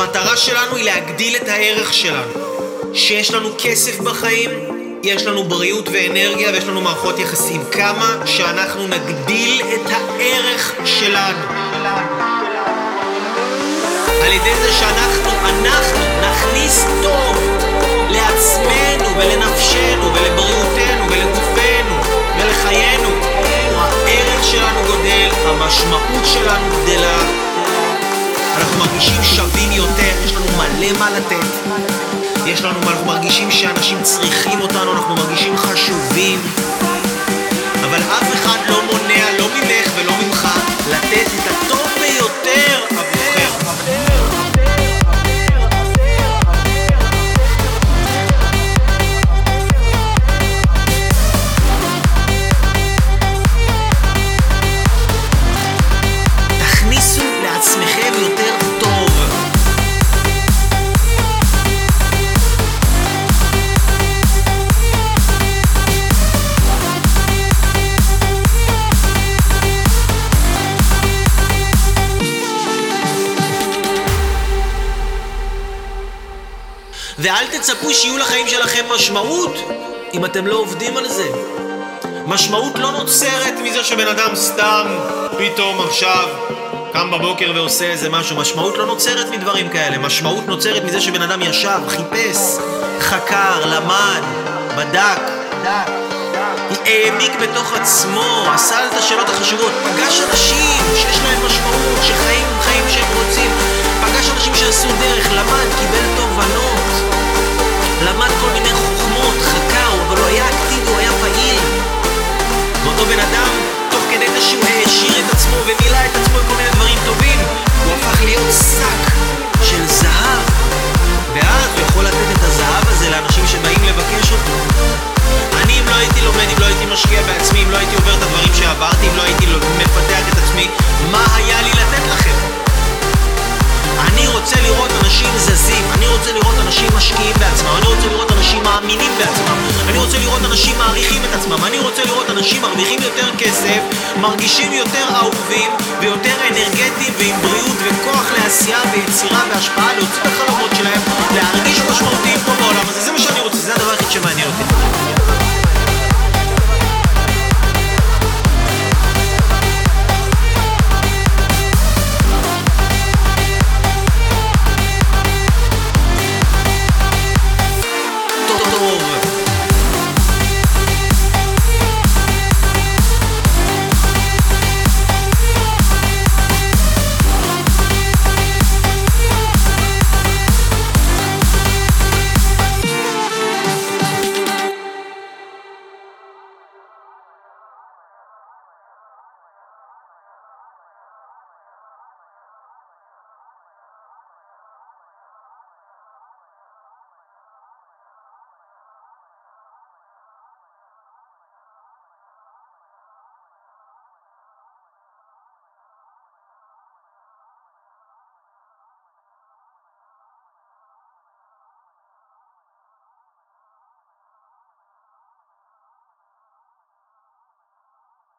המטרה שלנו היא להגדיל את הערך שלנו. שיש לנו כסף בחיים, יש לנו בריאות ואנרגיה ויש לנו מערכות יחסים. כמה שאנחנו נגדיל את הערך שלנו. על ידי זה שאנחנו, אנחנו נכניס טוב לעצמנו ולנפשנו ולבריאותנו ולגופנו ולחיינו. הערך שלנו גודל, המשמעות שלנו גדלה. אנחנו מרגישים שווים יותר, יש לנו מלא מה לתת. יש לנו, אנחנו מרגישים שאנשים צריכים אותנו, אנחנו מרגישים חשובים. אבל אף אחד לא ואל תצפו שיהיו לחיים שלכם משמעות אם אתם לא עובדים על זה. משמעות לא נוצרת מזה שבן אדם סתם פתאום עכשיו קם בבוקר ועושה איזה משהו. משמעות לא נוצרת מדברים כאלה. משמעות נוצרת מזה שבן אדם ישב, חיפש, חקר, למד, בדק, העמיק בתוך עצמו, עשה את השאלות החשובות, פגש אנשים שיש להם למד כל מיני חוכמות, חקר, אבל הוא היה אקטיבי, הוא היה פעיל. ואותו בן אדם, תוך כדי זה שהוא העשיר את עצמו ומילא את עצמו עם כל מיני דברים טובים, הוא הפך להיות שק של זהב. ואז הוא יכול לתת את הזהב הזה לאנשים שבאים לבקש אותו. אני, אם לא הייתי לומד, אם לא הייתי משקיע בעצמי, אם לא הייתי עובר את הדברים שעברתי, אנשים מרוויחים יותר כסף, מרגישים יותר אהובים ויותר אנרגטיים ועם בריאות וכוח לעשייה ויצירה והשפעה להוציא